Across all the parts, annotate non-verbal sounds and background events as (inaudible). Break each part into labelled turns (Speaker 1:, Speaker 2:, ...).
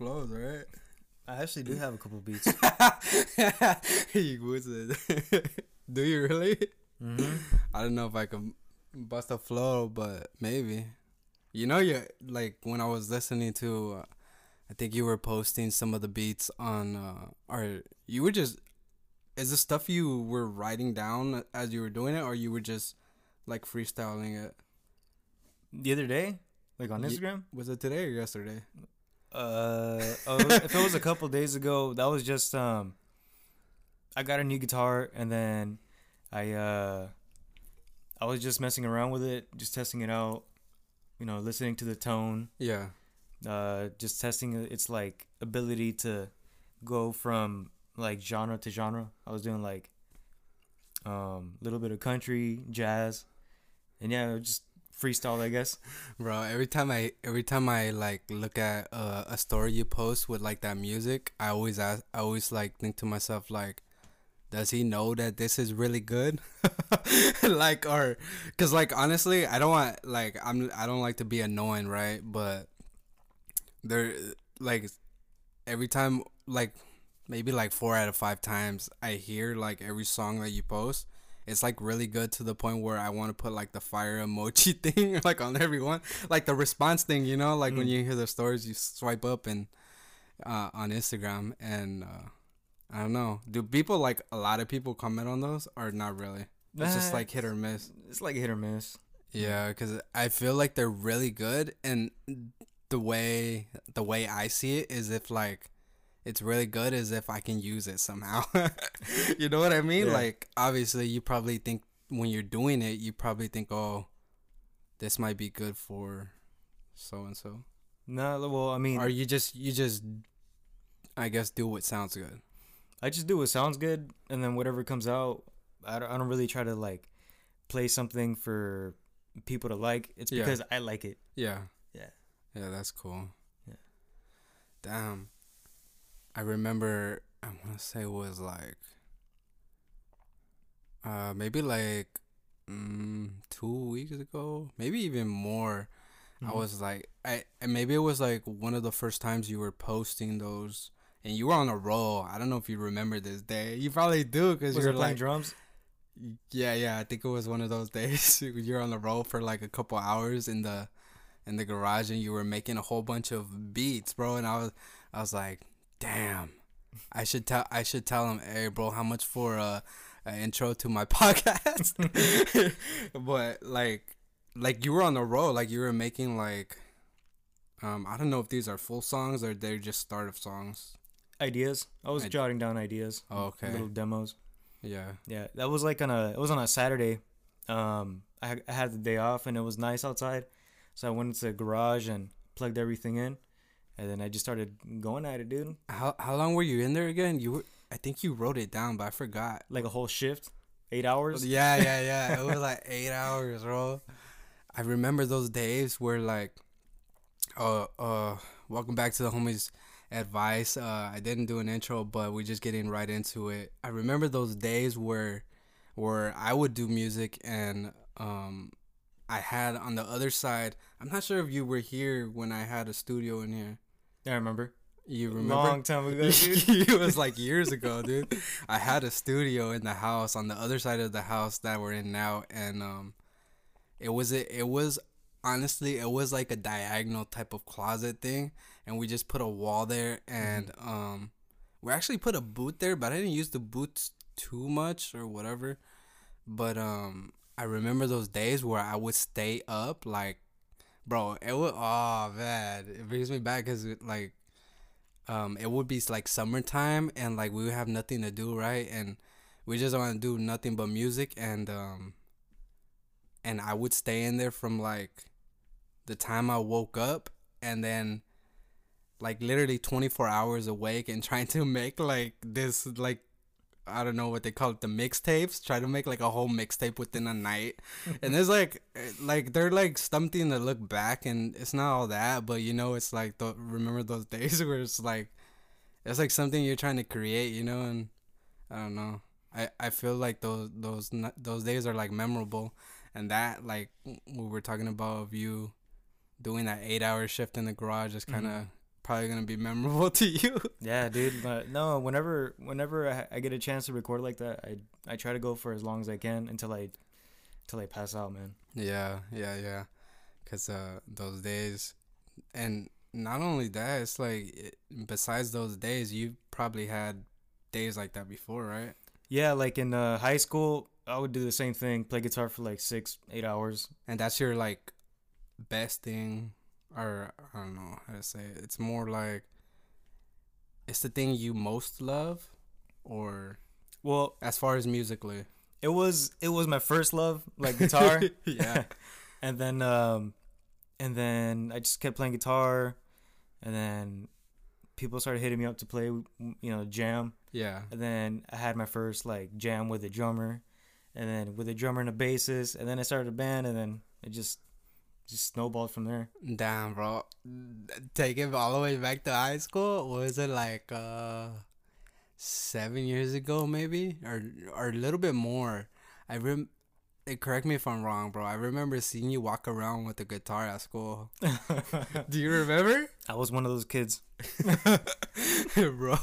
Speaker 1: flows, right?
Speaker 2: I actually do have a couple beats. (laughs) (laughs)
Speaker 1: you? (laughs) Do you really?
Speaker 2: mm-hmm.
Speaker 1: I don't know if I can bust a flow, but maybe. You know, you like when I was listening to, uh, I think you were posting some of the beats on, uh, or you were just, is the stuff you were writing down as you were doing it, or you were just like freestyling it?
Speaker 2: The other day, like on Instagram.
Speaker 1: Was it today or yesterday?
Speaker 2: Uh, oh, if it was a couple days ago, that was just um. I got a new guitar and then I uh. I was just messing around with it, just testing it out. You know, listening to the tone.
Speaker 1: Yeah.
Speaker 2: Uh, just testing its like ability to go from like genre to genre. I was doing like um a little bit of country, jazz, and yeah, just freestyle, I guess.
Speaker 1: Bro, every time I every time I like look at uh, a story you post with like that music, I always ask, I always like think to myself like, does he know that this is really good? (laughs) like or cuz like honestly, I don't want like I'm I don't like to be annoying, right? But there like every time like maybe like 4 out of 5 times I hear like every song that you post it's like really good to the point where I want to put like the fire emoji (laughs) thing like on everyone, like the response thing, you know, like when
Speaker 2: Mm.
Speaker 1: you hear the stories, you swipe up and uh, on Instagram, and uh, I don't know, do people like a lot of people comment on those or not really? It's just like hit or miss.
Speaker 2: It's like hit or miss.
Speaker 1: Yeah, because I feel like they're really good, and the way the way I see it is if like it's really good is if I can use it somehow. (laughs) you know what I mean?
Speaker 2: Yeah.
Speaker 1: Like obviously, you probably think when you're doing it, you probably think, oh, this might be good for so and so,
Speaker 2: No, well, I mean,
Speaker 1: or you just you just I guess do what sounds good.
Speaker 2: I just do what sounds good, and then whatever comes out, I don't, I don't really try to like play something for people to like. It's
Speaker 1: Yeah.
Speaker 2: because I like it.
Speaker 1: Yeah.
Speaker 2: Yeah.
Speaker 1: Yeah, that's cool.
Speaker 2: Yeah.
Speaker 1: Damn. I remember I wanna say it was like uh maybe like mm, two weeks ago. Maybe even more. I
Speaker 2: Mhm.
Speaker 1: was like I and maybe it was like one of the first times you were posting those and you were on a roll. I don't know if you remember this day. You probably do because you're
Speaker 2: playing
Speaker 1: like
Speaker 2: drums?
Speaker 1: yeah, yeah. I think it was one of those (laughs) days. You're on the roll for like a couple hours in the in the garage, and you were making a whole bunch of beats, bro. And I was, I was like, damn, I should tell, I should tell him, hey, bro, how much for an intro to my (laughs) podcast? (laughs) but like, like you were on the road, like you were making like, um, I don't know if these are full songs or they're just start of songs.
Speaker 2: Ideas. I was
Speaker 1: I-
Speaker 2: jotting down ideas.
Speaker 1: Oh, okay.
Speaker 2: Little demos.
Speaker 1: Yeah.
Speaker 2: Yeah, that was like on a. It was on a Saturday. Um, I, I had the day off and it was nice outside, so I went into the garage and plugged everything in, and then I just started going at it, dude.
Speaker 1: How how long were you in there again? You were, I think you wrote it down, but I forgot.
Speaker 2: Like a whole shift, eight hours.
Speaker 1: Yeah, yeah, yeah. (laughs) It was like eight hours, bro. I remember those days where like, uh, uh, welcome back to the homies advice. Uh, I didn't do an intro, but we're just getting right into it. I remember those days where, where I would do music and um, I had on the other side. I'm not sure if you were here when I had a studio in here.
Speaker 2: I remember.
Speaker 1: You remember?
Speaker 2: Long time ago, (laughs) dude. (laughs)
Speaker 1: it was like years ago, dude. I had a studio in the house on the other side of the house that we're in now, and um, it was it, it was honestly it was like a diagonal type of closet thing, and we just put a wall there, and um, we actually put a boot there, but I didn't use the boots too much or whatever. But um, I remember those days where I would stay up like, bro, it would oh man, it brings me back because like um it would be like summertime and like we would have nothing to do right? And we just want to do nothing but music and um and i would stay in there from like the time i woke up and then like literally 24 hours awake and (laughs) trying to make like this like I don't know what they call it, the mixtapes. Try to make like a whole mixtape within a night, and there's like, like they're like something to look back, and it's not all that, but you know, it's like the remember those (laughs) days where it's like, it's like something you're trying to create, you know, and I don't know. I I feel like those those those days are like memorable, and that like we were talking about of you doing that eight hour shift in the garage is kind of
Speaker 2: Mhm.
Speaker 1: Probably gonna be memorable (laughs) to you.
Speaker 2: Yeah, dude. But no, whenever whenever I, I get a chance to record like that, I I try to go for as long as I can until I until I pass out, man.
Speaker 1: Yeah, yeah, yeah. Cause uh, those days, and not only that, it's like it, besides those days, you probably had days like that before, right?
Speaker 2: Yeah, like in uh, high school, I would do the same thing, play guitar for like six, eight hours.
Speaker 1: And that's your like best thing, or I don't know how to say it. It's more like it's the thing you most love, or
Speaker 2: Well,
Speaker 1: as far as musically.
Speaker 2: it was it was my first love, like guitar. (laughs)
Speaker 1: yeah, (laughs)
Speaker 2: and then um, and then I just kept playing guitar, and then people started hitting me up to play, you know, jam.
Speaker 1: yeah,
Speaker 2: And then I had my first like jam with a drummer, and then with a drummer and a bassist, and then I started a band, and then it just just snowballed from there.
Speaker 1: Damn, bro. Take it all the way back to high school. Was it like uh seven years ago, maybe, or or a little bit more? I rem. eh, Correct me if I'm wrong, bro. I remember seeing you walk around with a guitar at school. (laughs) Do you remember,
Speaker 2: I was one of those kids. (laughs)
Speaker 1: bro?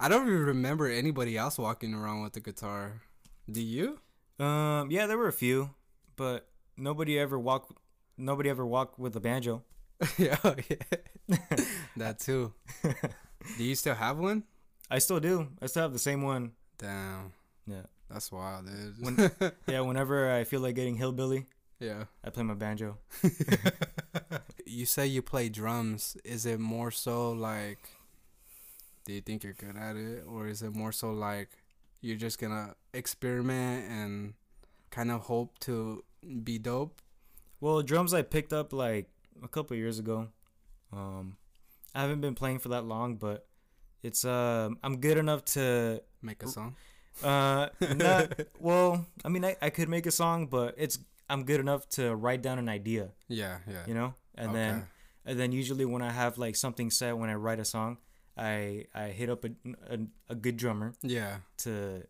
Speaker 1: I don't even remember anybody else walking around with a guitar. Do you?
Speaker 2: Um, yeah, there were a few, but nobody ever walked. Nobody ever walked with a banjo. (laughs)
Speaker 1: yeah, oh, yeah. (laughs) that too. (laughs) Do you still have one?
Speaker 2: I still do. I still have the same one.
Speaker 1: Damn.
Speaker 2: Yeah.
Speaker 1: That's wild, dude.
Speaker 2: When- Yeah, whenever I feel like getting hillbilly,
Speaker 1: yeah.
Speaker 2: I play my banjo.
Speaker 1: you say you play drums. Is it more so like do you think you're good at it or is it more so like you're just going to experiment and kind of hope to be dope?
Speaker 2: Well, drums I picked up like a couple years ago. Um, I haven't been playing for that long, but it's um I'm good enough to
Speaker 1: Make a song?
Speaker 2: uh not (laughs) well. I mean, I, I could make a song, but it's I'm good enough to write down an idea,
Speaker 1: Yeah, yeah.
Speaker 2: you know, and
Speaker 1: Okay.
Speaker 2: then and then usually when I have like something set when I write a song, I I hit up a a, a good drummer
Speaker 1: yeah.
Speaker 2: to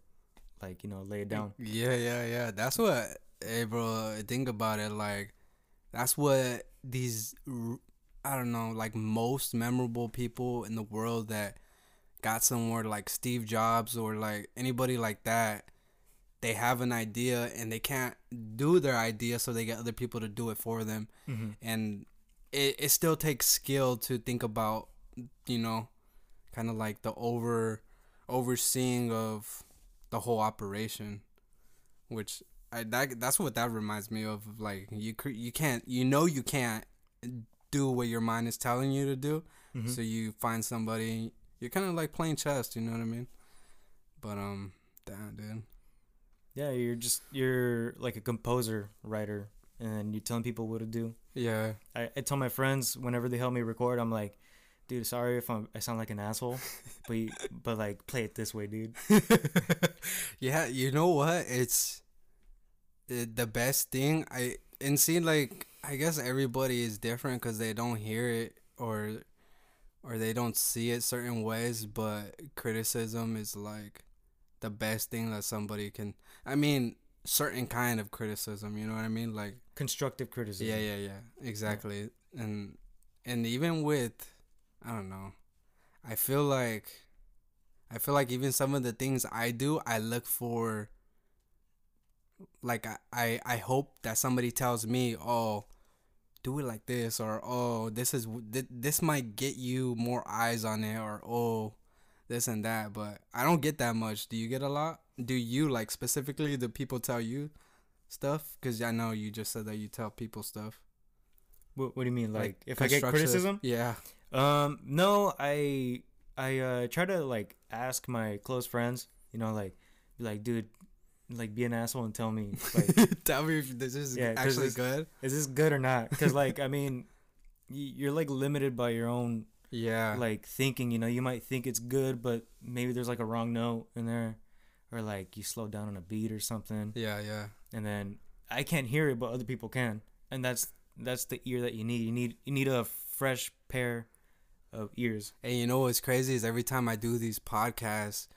Speaker 2: like you know lay it down.
Speaker 1: Yeah, yeah, yeah. That's what, hey, bro. Think about it. Like, that's what these, I don't know, like most memorable people in the world that got somewhere, like Steve Jobs or like anybody like that. They have an idea and they can't do their idea, so they get other people to do it for them.
Speaker 2: Mm-hmm.
Speaker 1: And it, it still takes skill to think about, you know, kind of like the over overseeing of the whole operation which I that that's what that reminds me of like you you can't you know you can't do what your mind is telling you to do
Speaker 2: Mm-hmm.
Speaker 1: so you find somebody you're kind of like playing chess you know what I mean but um damn dude
Speaker 2: Yeah, you're just you're like a composer, writer, and you're telling people what to do.
Speaker 1: yeah
Speaker 2: I, I tell my friends whenever they help me record, I'm like, dude, sorry if I'm, I sound like an asshole, but you, (laughs) but like play it this way, dude. (laughs)
Speaker 1: yeah you know what it's it, the best thing I and see like I guess everybody is different because they don't hear it or or they don't see it certain ways but criticism is like the best thing that somebody can I mean certain kind of criticism you know what I mean like
Speaker 2: Constructive criticism.
Speaker 1: yeah yeah yeah exactly and and even with I don't know I feel like I feel like even some of the things I do I look for like I, I I hope that somebody tells me, "Oh, do it like this," or "Oh, this is th- this might get you more eyes on it," or "Oh, this and that." But I don't get that much. Do you get a lot? Do you like specifically the people tell you stuff? Because I know you just said that you tell people stuff.
Speaker 2: What, what do you mean? Like, if I get criticism?
Speaker 1: yeah,
Speaker 2: Um, no, I I uh try to like ask my close friends, you know, like like, dude, like be an asshole and tell me, (laughs) like,
Speaker 1: tell me if this is
Speaker 2: Yeah,
Speaker 1: actually
Speaker 2: it's-
Speaker 1: good.
Speaker 2: is this good or not? Because like, I mean, you're like limited by your own
Speaker 1: Yeah,
Speaker 2: like thinking. You know, you might think it's good, but maybe there's like a wrong note in there, or like you slow down on a beat or something,
Speaker 1: yeah, yeah.
Speaker 2: and then I can't hear it, but other people can, and that's that's the ear that you need. You need you need a fresh pair of ears.
Speaker 1: And you know what's crazy is every time I do these podcasts,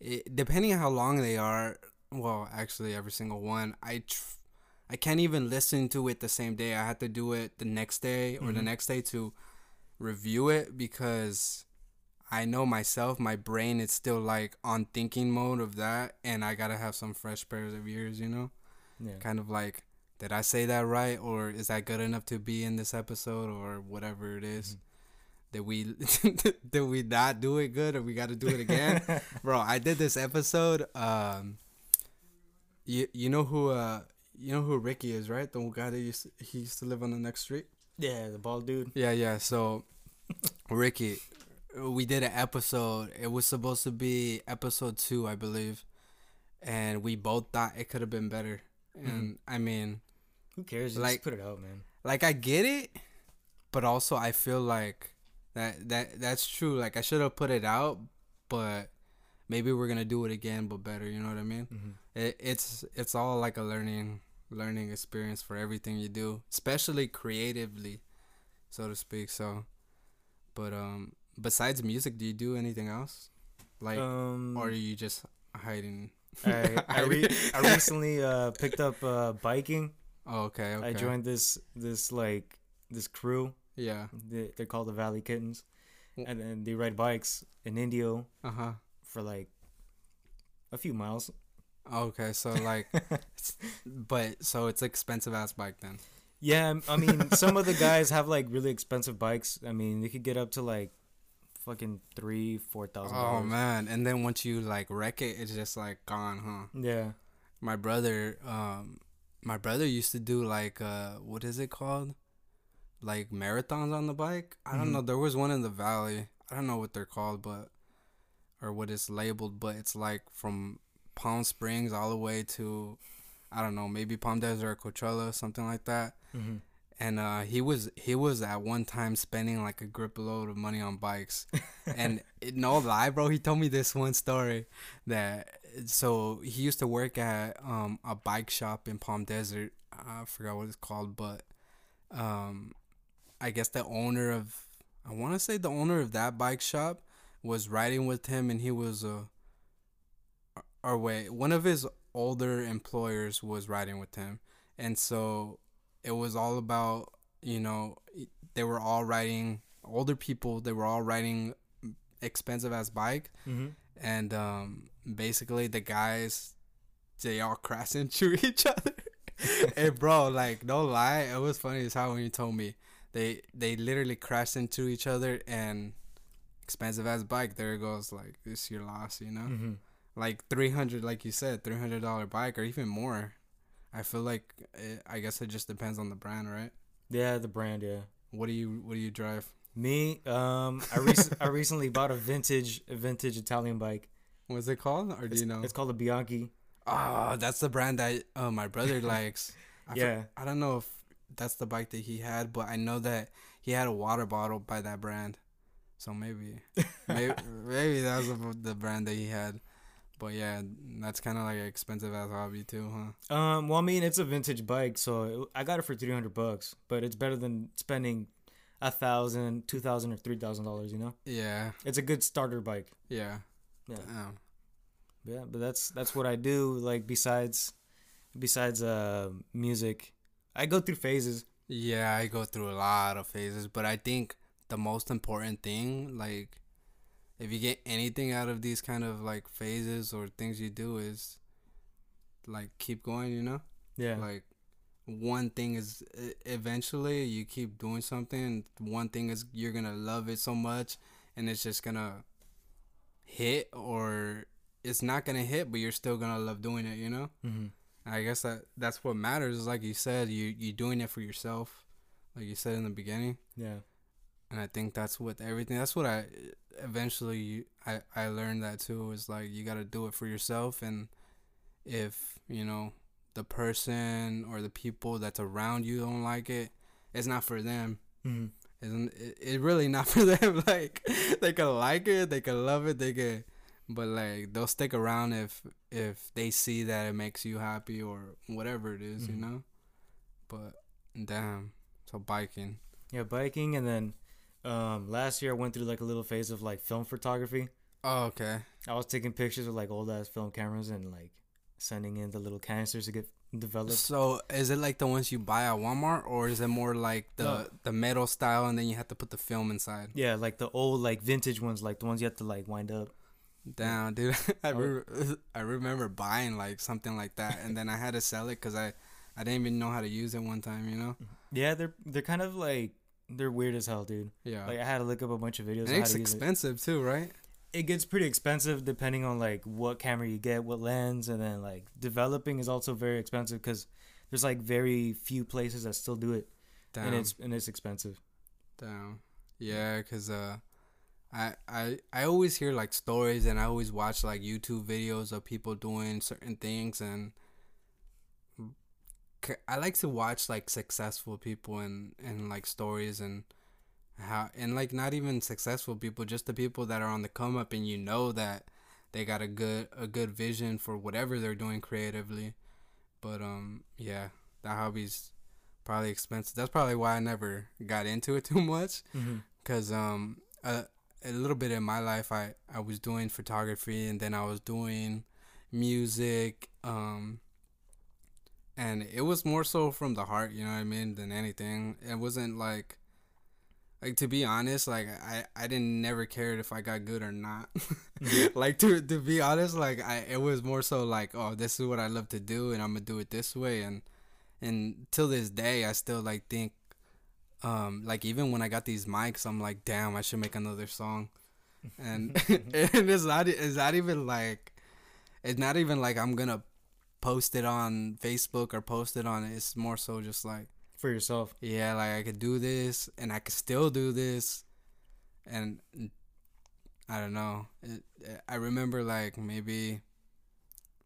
Speaker 1: it, depending on how long they are. Well, actually, every single one, I tr- I can't even listen to it the same day. I have to do it the next day or the
Speaker 2: Mhm.
Speaker 1: next day to review it because I know myself, my brain is still like on thinking mode of that, and I gotta have some fresh pairs of ears, you know,
Speaker 2: Yeah.
Speaker 1: kind of like. Did I say that right, or is that good enough to be in this episode, or whatever it is? Did we (laughs) did we not do it good, or we got to do it again? (laughs) bro i did this episode um you you know who uh you know who ricky is right the guy that used to, he used to live on the next street
Speaker 2: yeah, the bald dude.
Speaker 1: yeah yeah so ricky we did an episode it was supposed to be episode two i believe and we both thought it could have been better and i mean
Speaker 2: Who cares? Just
Speaker 1: Like-
Speaker 2: put it out, man.
Speaker 1: like I get it, but also I feel like that that that's true. Like I should have put it out, but maybe we're gonna do it again, but better. You know what I mean?
Speaker 2: Mm-hmm.
Speaker 1: It, it's it's all like a learning learning experience for everything you do, especially creatively, so to speak. So, but um, besides music, do you do anything else? Like,
Speaker 2: um,
Speaker 1: or are you just hiding?
Speaker 2: I I, (laughs) re- I recently uh, picked up uh, biking.
Speaker 1: Oh, okay, okay.
Speaker 2: I joined this this like this crew.
Speaker 1: Yeah.
Speaker 2: They, they're called the Valley Kittens, and then they ride bikes in Indio
Speaker 1: Uh huh.
Speaker 2: For like a few miles.
Speaker 1: Okay, so like, (laughs) but so it's expensive ass bike then.
Speaker 2: Yeah, I'm- mean, some of the guys have like really expensive bikes. I mean, they could get up to like fucking three, four thousand.
Speaker 1: Oh man! And then once you like wreck it, it's just like gone, huh?
Speaker 2: Yeah.
Speaker 1: My brother, um, my brother used to do like uh, what is it called? Like marathons on the bike. I don't
Speaker 2: Mhm.
Speaker 1: know. There was one in the valley. I don't know what they're called, but or what it's labeled, but it's like from Palm Springs all the way to, I don't know, maybe Palm Desert or Coachella, something like that.
Speaker 2: Mm-hmm.
Speaker 1: and uh, he was he was at one time spending like a grip load of money on bikes, and (laughs) it, no lie, bro, he told me this one story that so he used to work at um a bike shop in Palm Desert. I forgot what it's called, but um, I guess the owner of I want to say the owner of that bike shop was riding with him, and he was uh, or wait, one of his older employers was riding with him, and so it was all about you know they were all riding older people they were all riding expensive ass bike.
Speaker 2: Mm-hmm.
Speaker 1: and um basically the guys they all (laughs) crash into each other. (laughs) And bro like no lie it was funny as how when you told me. They they literally crashed into each other and expensive ass bike there it goes like it's your loss you know
Speaker 2: Mm-hmm.
Speaker 1: like 300 like you said $300 bike or even more i feel like it, i guess it just depends on the brand right
Speaker 2: Yeah, the brand. Yeah.
Speaker 1: what do you what do you drive
Speaker 2: Me, um, I rec- I recently bought a vintage a vintage Italian bike.
Speaker 1: what's it called or do
Speaker 2: It's,
Speaker 1: you know
Speaker 2: it's called a Bianchi.
Speaker 1: oh that's the brand that uh, my brother (laughs) likes I
Speaker 2: Yeah.
Speaker 1: i don't know if that's the bike that he had but i know that he had a water bottle by that brand so maybe (laughs) maybe, maybe that was the, brand that he had but yeah that's kind of like an expensive ass hobby too huh
Speaker 2: Um, well, I mean, it's a vintage bike, so I got it for three hundred bucks. But it's better than spending a thousand, two thousand, or three thousand dollars. You know,
Speaker 1: yeah
Speaker 2: it's a good starter bike.
Speaker 1: yeah
Speaker 2: Yeah.
Speaker 1: Damn.
Speaker 2: Yeah, but that's that's what I do. Like besides, besides uh music, I go through phases.
Speaker 1: Yeah, I go through a lot of phases, but I think the most important thing, like, if you get anything out of these kind of like phases or things you do, is like keep going. You know,
Speaker 2: Yeah.
Speaker 1: like one thing is eventually you keep doing something. One thing is you're gonna love it so much, and it's just gonna hit, or it's not gonna hit, but you're still gonna love doing it. You know.
Speaker 2: mm-hmm.
Speaker 1: I guess that that's what matters. Is like you said, you you doing it for yourself, like you said in the beginning,
Speaker 2: Yeah.
Speaker 1: And I think that's what everything. That's what I eventually I I learned that too. Is like you got to do it for yourself, and if you know the person or the people that's around you don't like it, it's not for them.
Speaker 2: Mm-hmm.
Speaker 1: Isn't it, it really not (laughs) for them? like they could like it, they could love it, they could, but like they'll stick around if if they see that it makes you happy or whatever it is,
Speaker 2: Mhm.
Speaker 1: you know. But damn, so biking.
Speaker 2: Yeah, biking, and then um, last year I went through like a little phase of like film photography.
Speaker 1: Oh okay.
Speaker 2: I was taking pictures with like old ass film cameras and like sending in the little canisters to get developed.
Speaker 1: So is it like the ones you buy at Walmart, or is it more like the
Speaker 2: No.
Speaker 1: the metal style, and then you have to put the film inside?
Speaker 2: Yeah, like the old like vintage ones, like the ones you have to like wind up.
Speaker 1: Down, dude. (laughs) I re- (laughs) I remember buying like something like that, and then I had to sell it because I I didn't even know how to use it one time. You know?
Speaker 2: Yeah, they're they're kind of like they're weird as hell, dude.
Speaker 1: Yeah.
Speaker 2: Like I had to look up a bunch of videos.
Speaker 1: and
Speaker 2: on how
Speaker 1: it's
Speaker 2: to use it.
Speaker 1: expensive too, right?
Speaker 2: it gets pretty expensive depending on like what camera you get, what lens, and then like developing is also very expensive because there's like very few places that still do it,
Speaker 1: Down.
Speaker 2: and it's and it's expensive.
Speaker 1: Down. Yeah, cause uh, I I I always hear like stories, and I always watch like YouTube videos of people doing certain things, and I like to watch like successful people and and like stories and how and like not even successful people, just the people that are on the come up, and you know that they got a good a good vision for whatever they're doing creatively. But um, yeah, that hobby's probably expensive. That's probably why I never got into it (laughs) too much.
Speaker 2: Mm-hmm.
Speaker 1: Cause um, a, a little bit in my life, I I was doing photography, and then I was doing music. Um, and it was more so from the heart, you know what I mean, than anything. It wasn't like. Like to be honest, like I, I didn't never cared if I got good or not. (laughs) like to to be honest, like I it was more so like oh this is what I love to do and I'm gonna do it this way and and till this day I still like think um like even when I got these mics I'm like damn I should make another song and (laughs) (laughs) and it's not it's not even like it's not even like I'm gonna post it on Facebook or post it on it's more so just like
Speaker 2: For yourself,
Speaker 1: yeah, like I could do this and I could still do this. And I don't know. It, I remember like maybe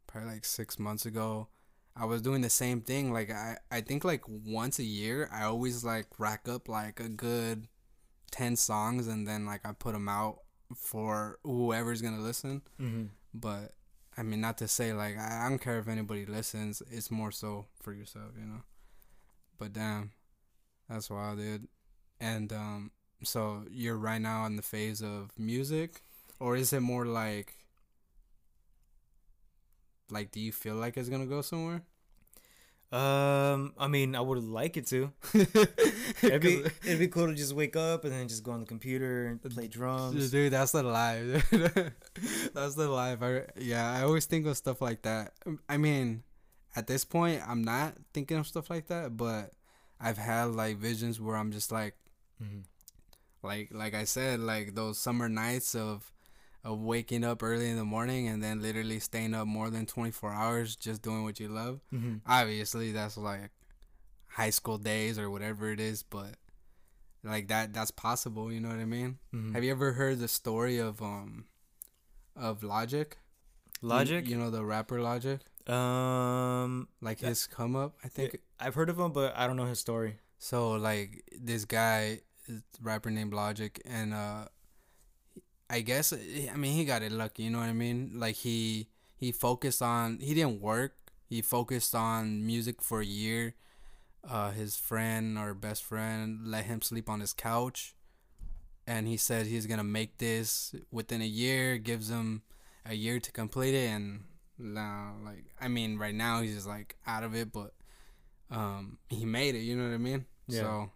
Speaker 1: probably like six months ago, I was doing the same thing. Like I, I think like once a year, I always like rack up like a good 10 songs and then like I put them out for whoever's going to listen.
Speaker 2: mm-hmm.
Speaker 1: But I mean, not to say like I, don't care if anybody listens. It's more so for yourself, you know. But damn, that's wild, dude. And um, so you're right now in the phase of music, or is it more like, like, do you feel like it's gonna go somewhere?
Speaker 2: Um, I mean, I would like it to. (laughs) It'd be it'd be cool to just wake up and then just go on the computer and play drums.
Speaker 1: Dude, that's the life. (laughs) that's the life. I yeah, I always think of stuff like that. I mean, at this point, I'm not thinking of stuff like that, but I've had like visions where I'm just like,
Speaker 2: Mm-hmm.
Speaker 1: like, like I said, like those summer nights of, of waking up early in the morning and then literally staying up more than 24 hours just doing what you love.
Speaker 2: Mm-hmm.
Speaker 1: Obviously, that's like high school days or whatever it is, but like that, that's possible. You know what I mean?
Speaker 2: Mm-hmm.
Speaker 1: Have you ever heard the story of um of Logic?
Speaker 2: Logic?
Speaker 1: You, know the rapper Logic?
Speaker 2: Um,
Speaker 1: Like
Speaker 2: Yeah.
Speaker 1: his come up, I think.
Speaker 2: I've heard of him, but I don't know his story.
Speaker 1: So like this guy, rapper named Logic, and uh, I guess I mean he got it lucky. You know what I mean? Like he he focused on he didn't work. He focused on music for a year. Uh, his friend or best friend let him sleep on his couch, and he said he's gonna make this within a year. Gives him a year to complete it, and now like I mean right now he's just like out of it, but um he made it. You know what I mean?
Speaker 2: Yeah.
Speaker 1: So,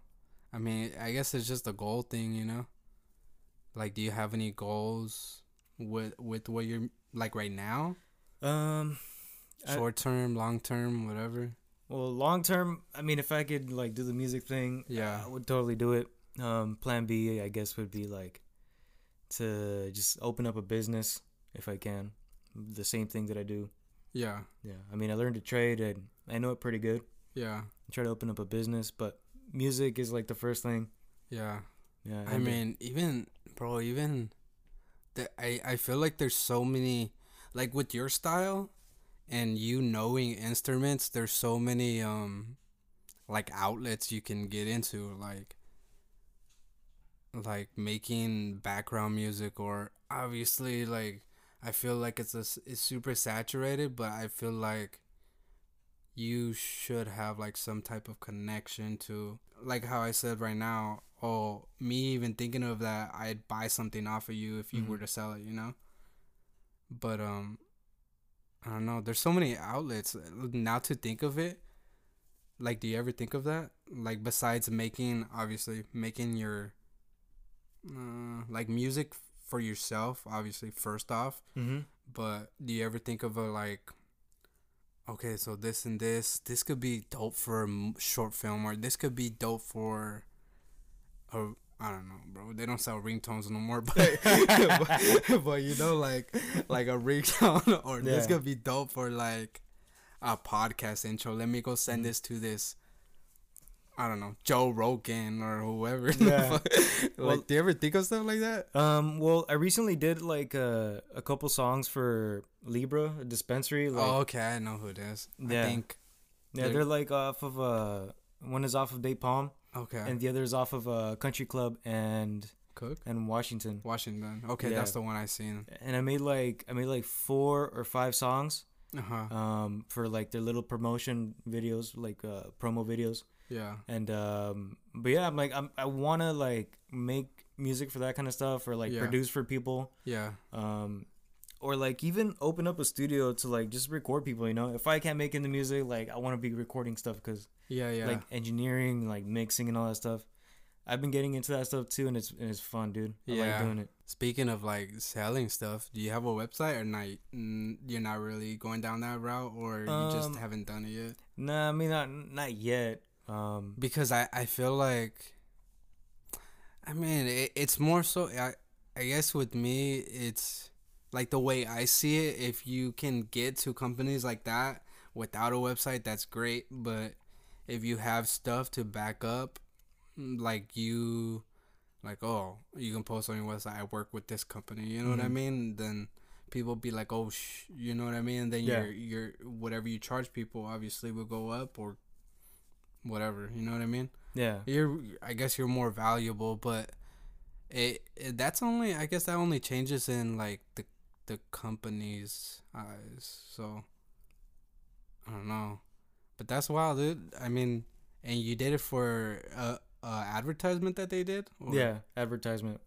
Speaker 1: I mean, I guess it's just a goal thing, you know. Like, do you have any goals with with what you're like right now?
Speaker 2: Um,
Speaker 1: Short term, long term, whatever.
Speaker 2: well, long term, I mean, if I could like do the music thing,
Speaker 1: Yeah.
Speaker 2: I would totally do it. Um, plan B, I guess, would be like to just open up a business if I can. The same thing that I do.
Speaker 1: Yeah,
Speaker 2: Yeah, I mean, I learned to trade and I know it pretty good.
Speaker 1: yeah,
Speaker 2: I try to open up a business, but music is like the first thing.
Speaker 1: yeah.
Speaker 2: Yeah,
Speaker 1: I mean, even bro, even the, I I feel like there's so many like with your style and you knowing instruments. There's so many um like outlets you can get into like like making background music or obviously like I feel like it's a, it's super saturated, but I feel like you should have like some type of connection to like how I said right now. Oh, me even thinking of that, I'd buy something off of you if you
Speaker 2: Mhm.
Speaker 1: were to sell it. You know, but um, I don't know. There's so many outlets now to think of it. Like, do you ever think of that? Like, besides making, obviously, making your, uh, like music for yourself, obviously, first off.
Speaker 2: Mm-hmm.
Speaker 1: But do you ever think of a like, okay, so this and this, this could be dope for a short film, or this could be dope for, a I don't know, bro. They don't sell ringtones no more, (laughs) but but, (laughs) but you know, like like a ringtone, (laughs) or this
Speaker 2: Yeah.
Speaker 1: could be dope for like a podcast intro. Let me go send this to this. I don't know, Joe Rogan or whoever.
Speaker 2: Yeah.
Speaker 1: like,
Speaker 2: Well-
Speaker 1: do you ever think of stuff like that?
Speaker 2: Um, well, I recently did like uh, a couple songs for Libra, a dispensary. Like,
Speaker 1: oh, okay, I know who it is.
Speaker 2: Yeah.
Speaker 1: I think.
Speaker 2: yeah,
Speaker 1: they're-
Speaker 2: they're like off of uh, one is off of Date Palm,
Speaker 1: Okay.
Speaker 2: and the other is off of uh, Country Club and
Speaker 1: Cook.
Speaker 2: and Washington.
Speaker 1: Washington. Okay,
Speaker 2: Yeah.
Speaker 1: that's the one I seen.
Speaker 2: And I made like I made like four or five songs
Speaker 1: Uh huh.
Speaker 2: um for like their little promotion videos, like uh promo videos.
Speaker 1: Yeah.
Speaker 2: And um but yeah, I'm like I'm I want to like make music for that kind of stuff or like
Speaker 1: Yeah.
Speaker 2: produce for people.
Speaker 1: Yeah.
Speaker 2: um or like even open up a studio to like just record people you know if i can't make into music like i want to be recording stuff because
Speaker 1: Yeah. Yeah.
Speaker 2: like engineering like mixing and all that stuff i've been getting into that stuff too and it's and it's fun dude i like
Speaker 1: Yeah.
Speaker 2: doing it
Speaker 1: Speaking of like selling stuff, do you have a website or not? You're not really going down that route, or you just
Speaker 2: Um,
Speaker 1: haven't done it yet?
Speaker 2: nah i mean not not yet um
Speaker 1: Because I I feel like, I mean, it, it's more so. I I guess with me, it's like the way I see it. If you can get to companies like that without a website, that's great. But if you have stuff to back up, mm, like you, like oh, you can post on your website. I work with this company. You know what I
Speaker 2: Mhm.
Speaker 1: mean? Then people be like, oh, sh-, you know what I mean? And then
Speaker 2: Yeah.
Speaker 1: your your whatever you charge people obviously will go up or whatever. You know what I mean?
Speaker 2: yeah
Speaker 1: You're I guess you're more valuable, but it, it that's only I guess that only changes in like the the company's eyes. So I don't know, but that's wild, dude. I mean, and you did it for a, a advertisement that they did. Or-
Speaker 2: yeah advertisement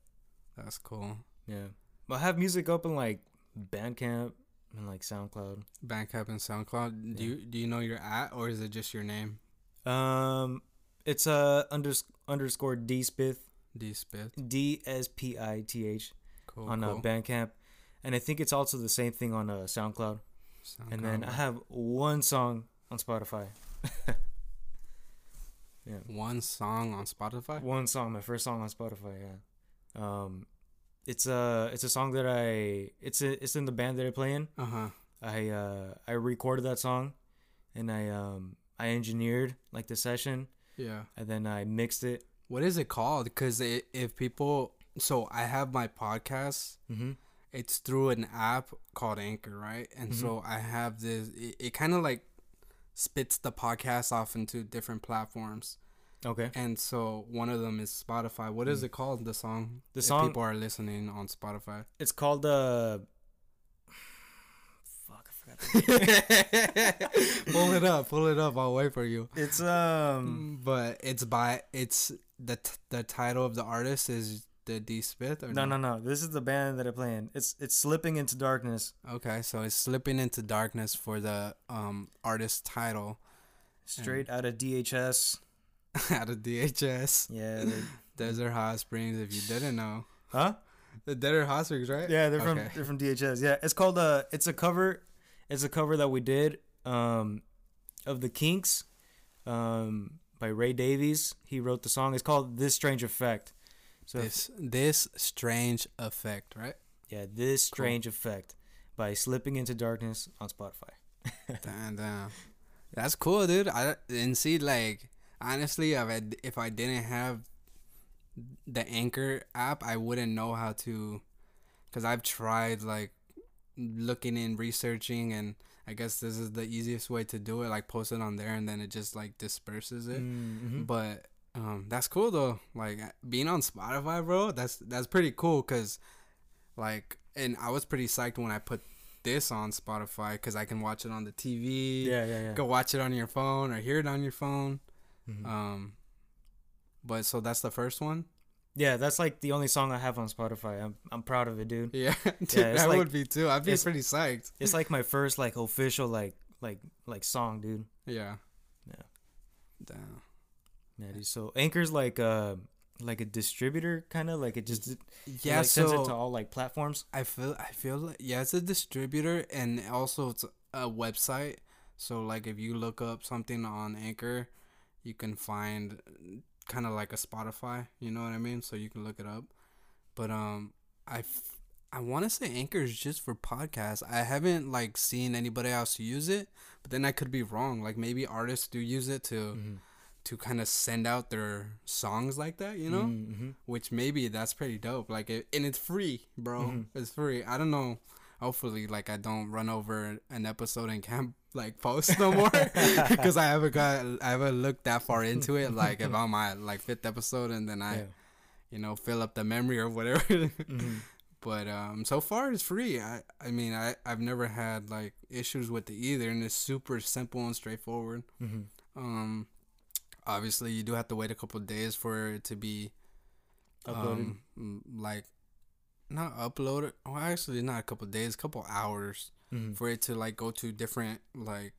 Speaker 1: that's cool.
Speaker 2: yeah but i have music up in like bandcamp and like soundcloud
Speaker 1: Bandcamp and SoundCloud. Do
Speaker 2: Yeah.
Speaker 1: you do you know your at or is it just your name?
Speaker 2: um it's uh unders- underscore d spith
Speaker 1: D Spith.
Speaker 2: D S P I T H
Speaker 1: Cool.
Speaker 2: on uh. Bandcamp, and I think it's also the same thing on uh, SoundCloud. And then I have one song on Spotify. (laughs) yeah,
Speaker 1: one song on Spotify.
Speaker 2: one song, my first song on Spotify. Yeah, um, it's a it's a song that I it's a, it's in the band that I play in.
Speaker 1: Uh huh.
Speaker 2: I uh I recorded that song, and I um I engineered like the session,
Speaker 1: Yeah.
Speaker 2: and then I mixed it.
Speaker 1: What is it called? Because if people, so I have my podcast.
Speaker 2: Mm-hmm.
Speaker 1: It's through an app called Anchor, right? And so I have this. It, it kind of like spits the podcast off into different platforms.
Speaker 2: Okay.
Speaker 1: And so one of them is Spotify. What is it called? The song.
Speaker 2: The
Speaker 1: if
Speaker 2: song-
Speaker 1: people are listening on Spotify.
Speaker 2: It's called uh. (sighs) Fuck, I forgot. (laughs)
Speaker 1: pull it up. Pull it up. I'll wait for you.
Speaker 2: It's um.
Speaker 1: But it's by it's the t- the title of the artist is the D Spith or
Speaker 2: No, no, no. This is the band that I play in. It's it's slipping into darkness.
Speaker 1: Okay, so it's slipping into darkness for the um artist title
Speaker 2: Straight out of DHS. (laughs)
Speaker 1: out of DHS
Speaker 2: Yeah. (laughs)
Speaker 1: Desert Hot Springs. If you didn't know,
Speaker 2: huh? (laughs)
Speaker 1: the Desert Hot Springs, right?
Speaker 2: Yeah, they're from they're from DHS. Yeah, it's called uh it's a cover. It's a cover that we did um of the Kinks um by Ray Davies. He wrote the song. It's called This Strange Effect. So if-
Speaker 1: This this strange effect, right?
Speaker 2: yeah, This Strange Effect by Slipping into Darkness on Spotify. (laughs)
Speaker 1: damn, damn. That's cool, dude. I and see like honestly, if I if I didn't have the Anchor app, I wouldn't know how to, because I've tried like looking and researching, and I guess this is the easiest way to do it. Like post it on there, and then it just like disperses it.
Speaker 2: Mm-hmm.
Speaker 1: But um, that's cool though. Like being on Spotify, bro. That's that's pretty cool. Cause like, and I was pretty psyched when I put this on Spotify because I can watch it on the TV.
Speaker 2: Yeah, yeah, yeah.
Speaker 1: Go watch it on your phone or hear it on your phone.
Speaker 2: Mhm.
Speaker 1: Um, but so that's the first one.
Speaker 2: Yeah, that's like the only song I have on Spotify. I'm I'm proud of it, dude.
Speaker 1: Yeah, (laughs) dude,
Speaker 2: Yeah,
Speaker 1: that
Speaker 2: like-
Speaker 1: would be too. I'd be pretty psyched.
Speaker 2: It's like my first like official like like like song, dude.
Speaker 1: Yeah.
Speaker 2: Yeah.
Speaker 1: Damn.
Speaker 2: Yeah, dude. So Anchor's like uh like a distributor kind of like it just it,
Speaker 1: Yeah.
Speaker 2: like, sends it to all like platforms.
Speaker 1: I feel I feel like yeah, it's a distributor and also it's a website. So like if you look up something on Anchor, you can find kind of like a Spotify. You know what I mean? So you can look it up. But um, I f- I want to say Anchor is just for podcasts. I haven't like seen anybody else use it, but then I could be wrong. Like maybe artists do use it to
Speaker 2: Mm-hmm.
Speaker 1: To kind of send out their songs like that. You know
Speaker 2: Mm-hmm.
Speaker 1: which maybe that's pretty dope. Like, it, and it's free, bro.
Speaker 2: Mhm.
Speaker 1: It's free. I don't know. Hopefully, like I don't run over an episode and can't like post no more (laughs) (laughs) because I haven't got I haven't looked that far into it. Like if I'm at like fifth episode and then I
Speaker 2: Yeah.
Speaker 1: you know fill up the memory or whatever.
Speaker 2: Mm-hmm. (laughs)
Speaker 1: but um, so far it's free. I I mean I I've never had like issues with it either, and it's super simple and straightforward.
Speaker 2: Mm-hmm.
Speaker 1: Um, obviously you do have to wait a couple of days for it to be
Speaker 2: Uploaded.
Speaker 1: um, like not uploaded. Well, actually, not a couple of days, couple hours
Speaker 2: Mm-hmm.
Speaker 1: for it to like go to different like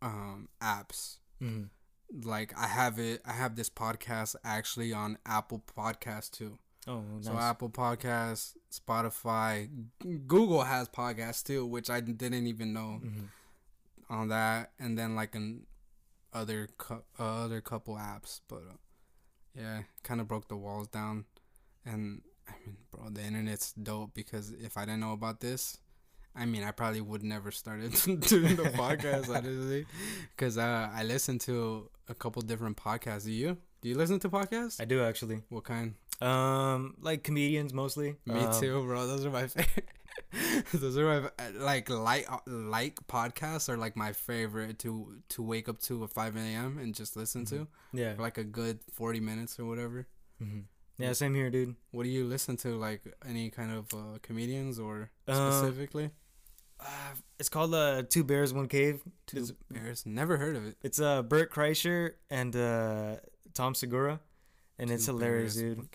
Speaker 1: um apps.
Speaker 2: Mm-hmm.
Speaker 1: Like I have it. I have this podcast actually on Apple Podcast too.
Speaker 2: Oh, nice.
Speaker 1: So Apple Podcasts, Spotify, Google has podcasts too, which I didn't even know
Speaker 2: mm-hmm.
Speaker 1: on that, and then like an other cou- uh, other couple apps, but uh, yeah, kind of broke the walls down, and I mean, bro, the internet's dope because if I didn't know about this, I mean, I probably would never started (laughs) doing the podcast honestly, (laughs) because uh, I listen to a couple different podcasts. Do you? Do you listen to podcasts?
Speaker 2: I do actually.
Speaker 1: what kind?
Speaker 2: Um, like comedians mostly.
Speaker 1: Me
Speaker 2: Um,
Speaker 1: too, bro. Those are my (laughs) favorite. (laughs) Those are my like light like podcasts are like my favorite to to wake up to at five a.m. and just listen to
Speaker 2: Yeah.
Speaker 1: for like a good forty minutes or whatever.
Speaker 2: Mm-hmm. Yeah, same here, dude.
Speaker 1: What do you listen to? Like any kind of uh, comedians or
Speaker 2: Uh,
Speaker 1: specifically?
Speaker 2: Uh, it's called uh, Two Bears, One Cave.
Speaker 1: Two
Speaker 2: it's-
Speaker 1: Bears. Never heard of it.
Speaker 2: It's uh Bert Kreischer and uh Tom Segura, and it's hilarious,
Speaker 1: Bears,
Speaker 2: dude.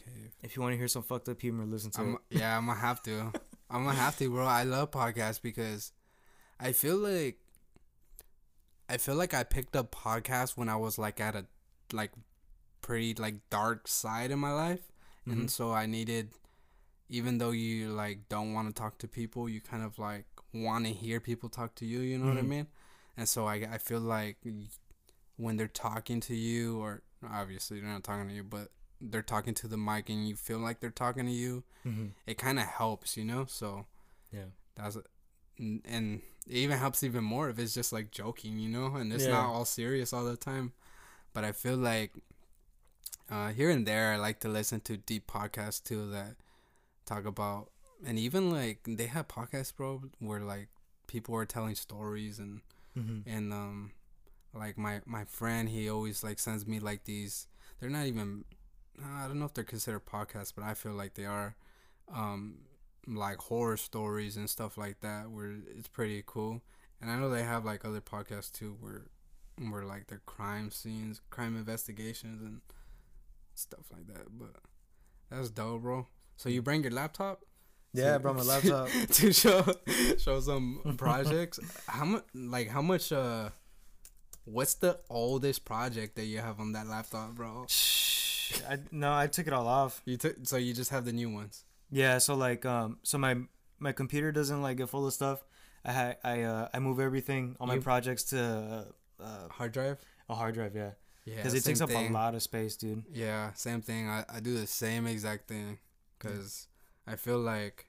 Speaker 2: If you want to hear some fucked up humor, listen to
Speaker 1: I'm,
Speaker 2: it.
Speaker 1: yeah, I'm gonna have to. (laughs) I'm gonna have to, bro. I love podcasts because I feel like I feel like I picked up podcasts when I was like at a like pretty like dark side in my life,
Speaker 2: Mhm.
Speaker 1: and so I needed, even though you like don't want to talk to people, you kind of like want to hear people talk to you. You know what I
Speaker 2: Mhm.
Speaker 1: mean? And so I I feel like when they're talking to you, or obviously they're not talking to you, but they're talking to the mic and you feel like they're talking to you
Speaker 2: Mm-hmm.
Speaker 1: it kind of helps, you know. So
Speaker 2: Yeah.
Speaker 1: that's and and it even helps even more if it's just like joking, you know, and it's
Speaker 2: Yeah.
Speaker 1: not all serious all the time. But I feel like uh, here and there, I like to listen to deep podcasts too that talk about, and even like they have podcasts, bro, where like people are telling stories and
Speaker 2: Mm-hmm.
Speaker 1: and um like my my friend he always like sends me like these they're not even i don't know if they're considered podcasts but i feel like they are um like horror stories and stuff like that where it's pretty cool and i know they have like other podcasts too where where like they're crime scenes crime investigations and stuff like that but that's dope bro so you bring your laptop
Speaker 2: Yeah, I
Speaker 1: to-
Speaker 2: brought my (laughs) laptop.
Speaker 1: to show show some projects. how much? Like how much? Uh, what's the oldest project that you have on that laptop, bro?
Speaker 2: I no, I took it all off.
Speaker 1: You took so you just have the new ones.
Speaker 2: Yeah, so like um, so my my computer doesn't like get full of stuff. I ha- I uh I move everything all my
Speaker 1: You-
Speaker 2: projects to uh, uh,
Speaker 1: Hard drive.
Speaker 2: a hard drive. Yeah,
Speaker 1: Yeah,
Speaker 2: because it takes
Speaker 1: same
Speaker 2: up
Speaker 1: thing.
Speaker 2: a lot of space, dude.
Speaker 1: Yeah, same thing. I, I do the same exact thing because I feel like,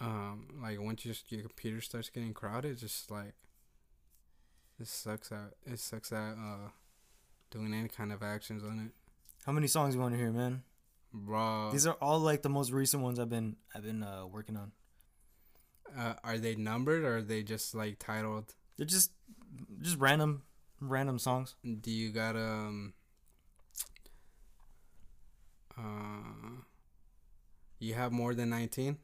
Speaker 1: um, like once your your computer starts getting crowded, just like it sucks out. it sucks out uh doing any kind of actions on it,
Speaker 2: How many songs you want to hear, man?
Speaker 1: bro.
Speaker 2: These are all like the most recent ones I've been I've been uh, working on.
Speaker 1: Uh, are they numbered or are they just like titled?
Speaker 2: They're just just random random songs.
Speaker 1: Do you got um uh you have more than 19?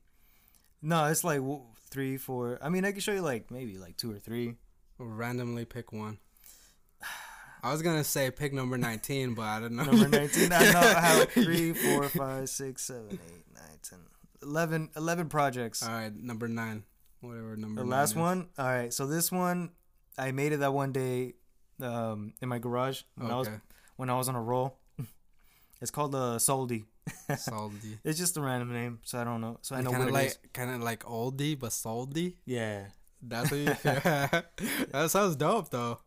Speaker 2: No, it's like w- three, four. I mean, I can show you like maybe like two or three.
Speaker 1: Randomly pick one. I was gonna say pick number nineteen, but I don't know.
Speaker 2: Number 19. I know (laughs) have 3, 4, 5, 6, 7, 8, 9, 10, 11, 11 projects.
Speaker 1: All right, number nine, whatever number.
Speaker 2: the
Speaker 1: nine
Speaker 2: last
Speaker 1: is.
Speaker 2: one. All right. So this one, I made it that one day um, in my garage when I was when I was on a roll. (laughs) It's called uh, Soldi. (laughs)
Speaker 1: salty.
Speaker 2: It's just a random name, so I don't know. So I know
Speaker 1: Kind
Speaker 2: what
Speaker 1: of
Speaker 2: it
Speaker 1: like,
Speaker 2: is.
Speaker 1: kind of like oldie but salty.
Speaker 2: Yeah.
Speaker 1: That's what you. Yeah. that sounds dope though.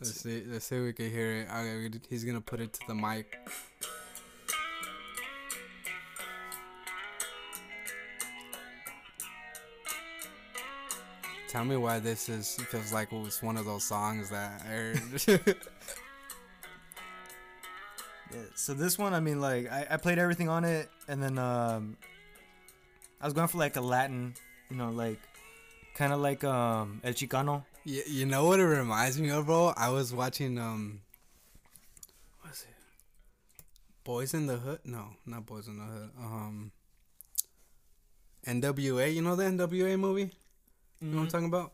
Speaker 1: Let's see. Let's see if we can hear it. Okay, he's gonna put it to the mic. Tell me why this is feels like it was one of those songs that I heard. (laughs)
Speaker 2: Yeah, so this one, I mean, like I, I played everything on it, and then um, I was going for like a Latin, you know, like kind of like um El Chicano.
Speaker 1: You, you know what it reminds me of, bro? I was watching um, what's it? Boys in the Hood? No, not Boys in the Hood. Um, NWA. You know the NWA movie? You know what I'm talking about?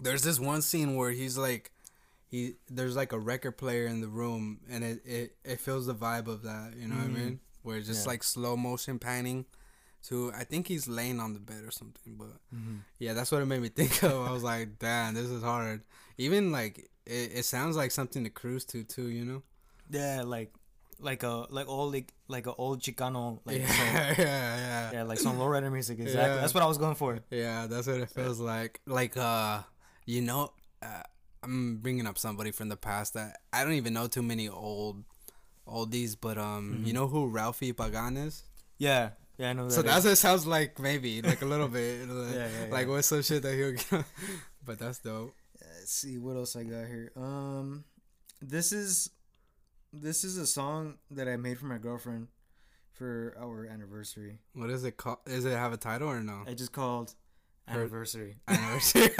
Speaker 1: There's this one scene where he's like, he there's like a record player in the room, and it it, it feels the vibe of that. You know what I
Speaker 2: Mhm.
Speaker 1: mean? Where it's just
Speaker 2: Yeah.
Speaker 1: like slow motion panning. To I think he's laying on the bed or something, but
Speaker 2: Mm-hmm.
Speaker 1: yeah, that's what it made me (laughs) think of. I was like, damn, this is hard. Even like it, it sounds like something to cruise to too. You know?
Speaker 2: Yeah, like like a like old like like a old Chicano like
Speaker 1: yeah,
Speaker 2: song. (laughs)
Speaker 1: yeah, yeah.
Speaker 2: yeah like some lowrider music exactly.
Speaker 1: Yeah.
Speaker 2: That's what I was going for.
Speaker 1: Yeah, that's what it feels like. Like, uh, you know, uh, I'm bringing up somebody from the past that I don't even know too many old oldies, but um, you
Speaker 2: Mhm.
Speaker 1: know who Ralfi Pagan is?
Speaker 2: Yeah, yeah, I know that.
Speaker 1: so
Speaker 2: is.
Speaker 1: that's what it sounds like, maybe like a little bit, like, (laughs)
Speaker 2: Yeah, yeah,
Speaker 1: like what's some shit that he'll get. (laughs) but that's dope.
Speaker 2: Let's see what else I got here. Um, this is this is a song that I made for my girlfriend for our anniversary.
Speaker 1: What is it called? Does it have a title or no?
Speaker 2: I just called
Speaker 1: Her-
Speaker 2: anniversary. (laughs)
Speaker 1: Anniversary.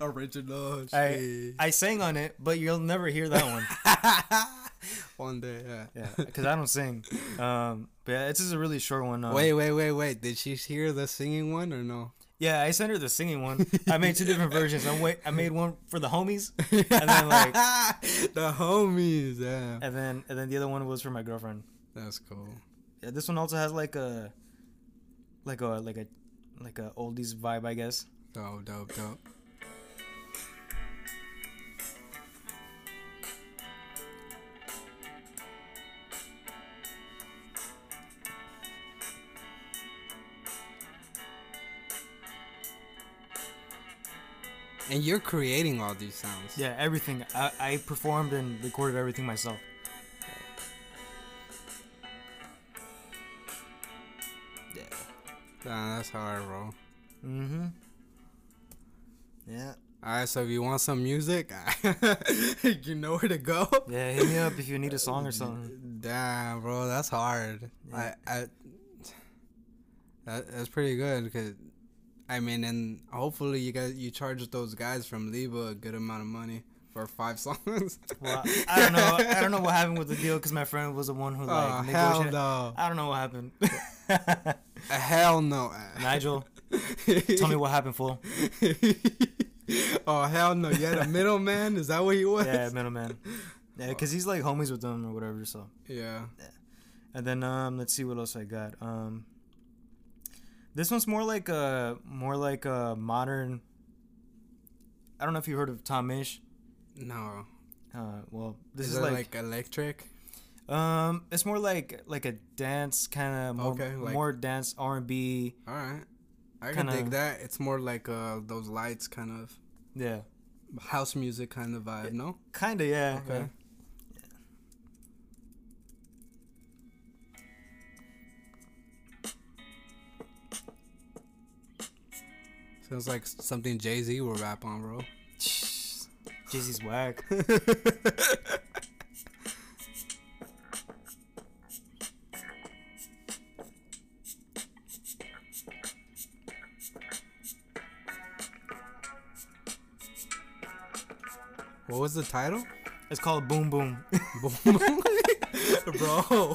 Speaker 1: Original.
Speaker 2: I. I sang on it, but you'll never hear that one. (laughs)
Speaker 1: One day, yeah.
Speaker 2: yeah, because I don't sing. Um, but yeah, it's just a really short one. Um,
Speaker 1: Wait, wait, wait, wait. Did she hear the singing one or no?
Speaker 2: Yeah, I sent her the singing one. I made two different versions. I wait. I made one for the homies, (laughs) and then like,
Speaker 1: the homies, yeah.
Speaker 2: and then and then the other one was for my girlfriend.
Speaker 1: That's cool.
Speaker 2: Yeah, this one also has like a, like a like a, like a oldies vibe, I guess.
Speaker 1: Dope, dope, dope. And you're creating all these sounds.
Speaker 2: Yeah, everything. I, I performed and recorded everything myself. Yeah.
Speaker 1: Nah, that's hard, bro.
Speaker 2: Mm-hmm. Yeah.
Speaker 1: Alright, so if you want some music, (laughs) you know where to go.
Speaker 2: Yeah, hit me up if you need a song or (laughs) something.
Speaker 1: Damn, bro, that's hard.
Speaker 2: Yeah.
Speaker 1: I, I, that, that's pretty good because, I mean, and hopefully you guys you charge those guys from Liba a good amount of money for five (laughs) songs.
Speaker 2: Well, I don't know. I don't know what happened with the deal because my friend was the one who like
Speaker 1: oh hell no!
Speaker 2: I don't know what happened. (laughs)
Speaker 1: Hell no!
Speaker 2: Nigel, (laughs) tell me what happened, fool.
Speaker 1: oh hell no! You had a middleman? Is that what he was?
Speaker 2: Yeah, middleman. Yeah, because he's like homies with them or whatever. So,
Speaker 1: Yeah.
Speaker 2: and then um, let's see what else I got. Um, this one's more like a more like a modern. I don't know if you heard of Tom Misch.
Speaker 1: No.
Speaker 2: Uh, well, this
Speaker 1: is,
Speaker 2: is,
Speaker 1: it
Speaker 2: like,
Speaker 1: like, electric?
Speaker 2: um, it's more like like a dance kind of more,
Speaker 1: Okay, like-
Speaker 2: more dance R and B.
Speaker 1: All right. I can
Speaker 2: Kinda-
Speaker 1: dig that. It's more like uh those lights kind of
Speaker 2: Yeah,
Speaker 1: house music kind of vibe, no?
Speaker 2: kind of yeah.
Speaker 1: Okay.
Speaker 2: yeah.
Speaker 1: Sounds like something Jay Z will rap on, bro. (laughs)
Speaker 2: Jay Z's whack. (laughs)
Speaker 1: what was the title?
Speaker 2: It's called Boom Boom. (laughs)
Speaker 1: bro,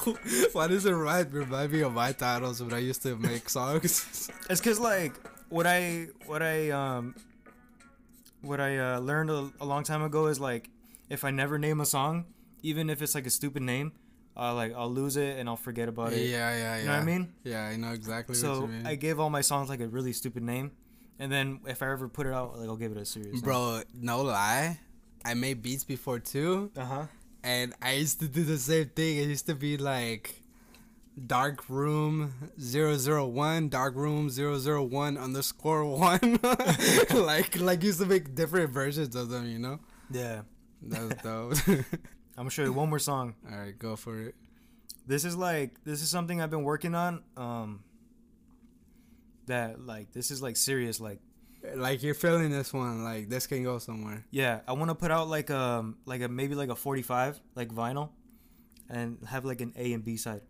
Speaker 1: why does it remind, remind me of my titles when I used to make songs?
Speaker 2: It's cause like what I what I um what I uh, learned a, a long time ago is like if I never name a song, even if it's like a stupid name, uh, like I'll lose it and I'll forget about it.
Speaker 1: yeah, yeah. Yeah.
Speaker 2: You know what I mean?
Speaker 1: Yeah, I know exactly what
Speaker 2: So
Speaker 1: you mean.
Speaker 2: I gave all my songs like a really stupid name, and then if I ever put it out, like I'll give it a serious.
Speaker 1: Bro, no lie. I made beats before too,
Speaker 2: Uh huh.
Speaker 1: and I used to do the same thing. It used to be like dark room 001 dark room 001 underscore 1 (laughs) like like used to make different versions of them you know
Speaker 2: Yeah.
Speaker 1: that was dope (laughs)
Speaker 2: I'm gonna show you one more song.
Speaker 1: all right go for it
Speaker 2: This is like this is something I've been working on. Um. That like this is like serious. Like
Speaker 1: like you're feeling this one like this can go somewhere
Speaker 2: yeah, I want to put out like um like a maybe like a 45 like vinyl, and have like an A and B side.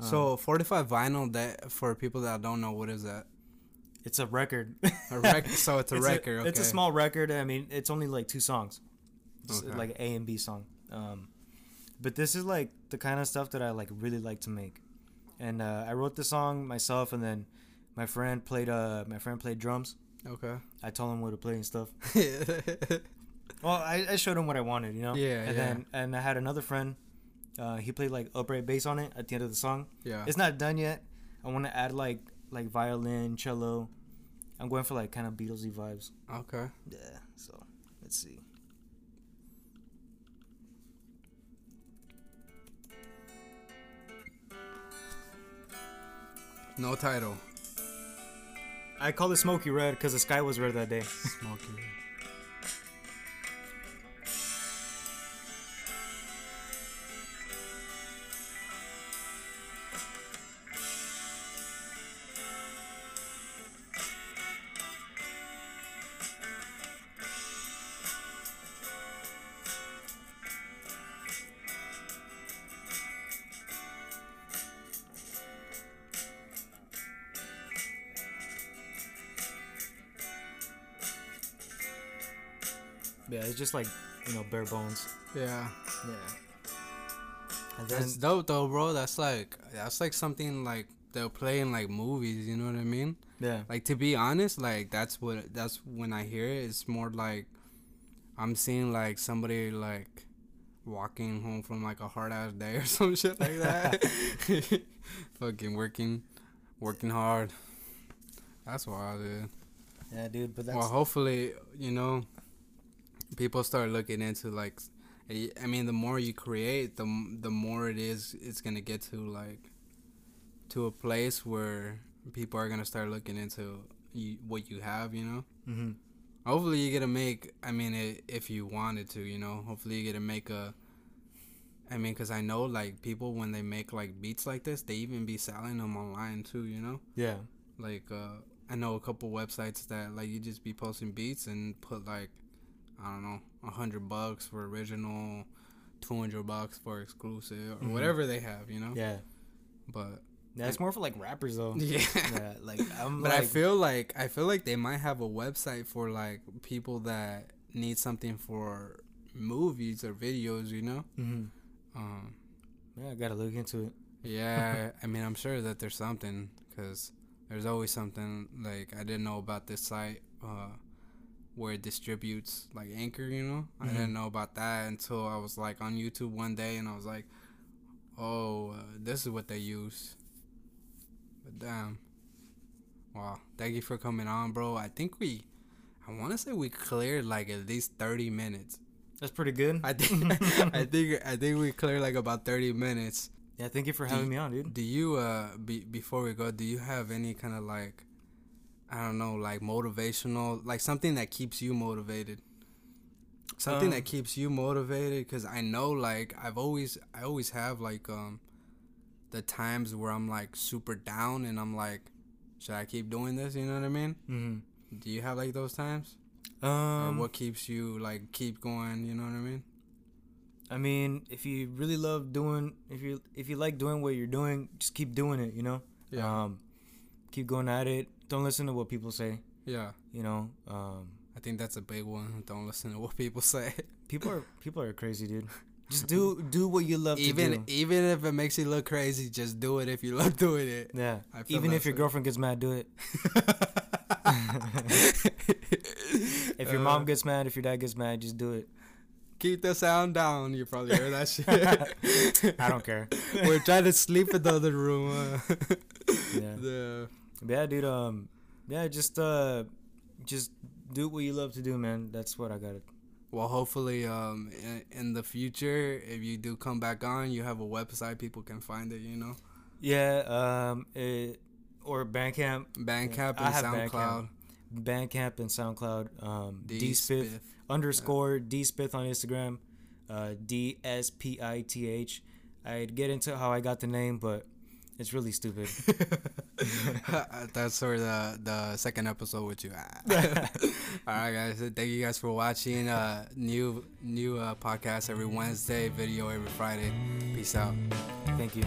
Speaker 2: Um,
Speaker 1: so 45 vinyl that for people that don't know what is that
Speaker 2: it's a record.
Speaker 1: a (laughs) rec- so it's a
Speaker 2: it's
Speaker 1: record okay
Speaker 2: It's a small record. I mean, it's only like two songs. It's
Speaker 1: Okay.
Speaker 2: like A and B song. Um, but this is like the kind of stuff that I like really like to make. And uh, I wrote the song myself, and then my friend played. Uh, my friend played drums.
Speaker 1: okay
Speaker 2: I told him what to play and stuff. (laughs) Well, I, I showed him what I wanted, you know.
Speaker 1: Yeah,
Speaker 2: And
Speaker 1: yeah.
Speaker 2: then and I had another friend. Uh, he played like upright bass on it at the end of the song.
Speaker 1: yeah
Speaker 2: It's not done yet. I want to add like like violin, cello. I'm going for like kind of Beatlesy vibes.
Speaker 1: okay
Speaker 2: Yeah. So let's see.
Speaker 1: no title
Speaker 2: I call it smoky red because the sky was red that day.
Speaker 1: smoky
Speaker 2: Yeah, just like you know bare bones.
Speaker 1: yeah
Speaker 2: Yeah. And then
Speaker 1: That's dope though, bro. That's like that's like something like they'll play in like movies. You know what I mean?
Speaker 2: yeah,
Speaker 1: Like to be honest, like that's what that's when I hear it. It's more like I'm seeing like somebody like walking home from like a hard ass day or (laughs) some shit like that. (laughs) Fucking working, working hard. That's wild, dude.
Speaker 2: yeah, dude. But that's
Speaker 1: Well, hopefully, you know, people start looking into like, I mean, the more you create, the the more it is, it's gonna get to like, to a place where people are gonna start looking into you, what you have, you know.
Speaker 2: hmm
Speaker 1: Hopefully, you get to make. I mean, i if you wanted to, you know. Hopefully, you get to make a. I mean, cause I know like people when they make like beats like this, they even be selling them online too, you know
Speaker 2: yeah,
Speaker 1: like uh I know a couple websites that like you just be posting beats and put like I don't know a hundred bucks for original, two hundred bucks for exclusive or
Speaker 2: Mhm.
Speaker 1: whatever they have, you know.
Speaker 2: yeah.
Speaker 1: But
Speaker 2: Yeah, it's more for like rappers though. (laughs)
Speaker 1: yeah,
Speaker 2: yeah, like I'm
Speaker 1: but
Speaker 2: like,
Speaker 1: I feel like I feel like they might have a website for like people that need something for movies or videos, you know.
Speaker 2: hmm
Speaker 1: Um,
Speaker 2: yeah, I gotta look into it.
Speaker 1: yeah, (laughs) I mean I'm sure that there's something because there's always something like I didn't know about this site uh, where it distributes like Anchor. You know, I
Speaker 2: Mhm.
Speaker 1: didn't know about that until I was like on YouTube one day and I was like, oh, uh, this is what they use. But damn, wow! Thank you for coming on, bro. I think we, I want to say we cleared like at least thirty minutes.
Speaker 2: That's pretty good.
Speaker 1: I think, (laughs) I think, I think we cleared like about thirty minutes.
Speaker 2: yeah, thank you for having me on, dude.
Speaker 1: Do you uh be, before we go, do you have any kind of like I don't know, like motivational, like something that keeps you motivated? Something
Speaker 2: Um,
Speaker 1: that keeps you motivated cuz I know like I've always I always have like um the times where I'm like super down and I'm like should I keep doing this, you know what I mean?
Speaker 2: Mm-hmm.
Speaker 1: Do you have like those times?
Speaker 2: Um,
Speaker 1: or what keeps you like keep going, you know what I mean?
Speaker 2: I mean, if you really love doing, if you if you like doing what you're doing, just keep doing it. You know.
Speaker 1: Yeah.
Speaker 2: Um, keep going at it. Don't listen to what people say.
Speaker 1: yeah.
Speaker 2: You know. Um,
Speaker 1: I think that's a big one. Don't listen to what people say.
Speaker 2: people are (laughs) people are crazy, dude. Just do do what you love to
Speaker 1: even
Speaker 2: do.
Speaker 1: even if it makes you look crazy, just do it if you love doing it.
Speaker 2: Yeah. Even if your girlfriend gets mad, do it. (laughs) If your
Speaker 1: Uh,
Speaker 2: mom gets mad, if your dad gets mad, just do it.
Speaker 1: Keep the sound down. You probably heard that shit. (laughs)
Speaker 2: I don't care.
Speaker 1: We're trying to sleep in the other room. Uh,
Speaker 2: Yeah.
Speaker 1: yeah.
Speaker 2: Yeah, dude. Um, yeah, just uh, just do what you love to do, man. That's what I got.
Speaker 1: Well, hopefully, um, in, in the future, if you do come back on, you have a website people can find it. You know,
Speaker 2: Yeah. Um. It, or Bandcamp.
Speaker 1: Bandcamp and
Speaker 2: have
Speaker 1: SoundCloud.
Speaker 2: Bandcamp and SoundCloud. Um.
Speaker 1: D
Speaker 2: D Spith
Speaker 1: Spith.
Speaker 2: underscore D Spith on Instagram. Uh. D S P I T H. I'd get into how I got the name, but it's really stupid. (laughs)
Speaker 1: That's for the the second episode with you. (laughs) All right, guys. Thank you guys for watching. Uh, new new uh, podcast every Wednesday, video every Friday. Peace out.
Speaker 2: Thank you.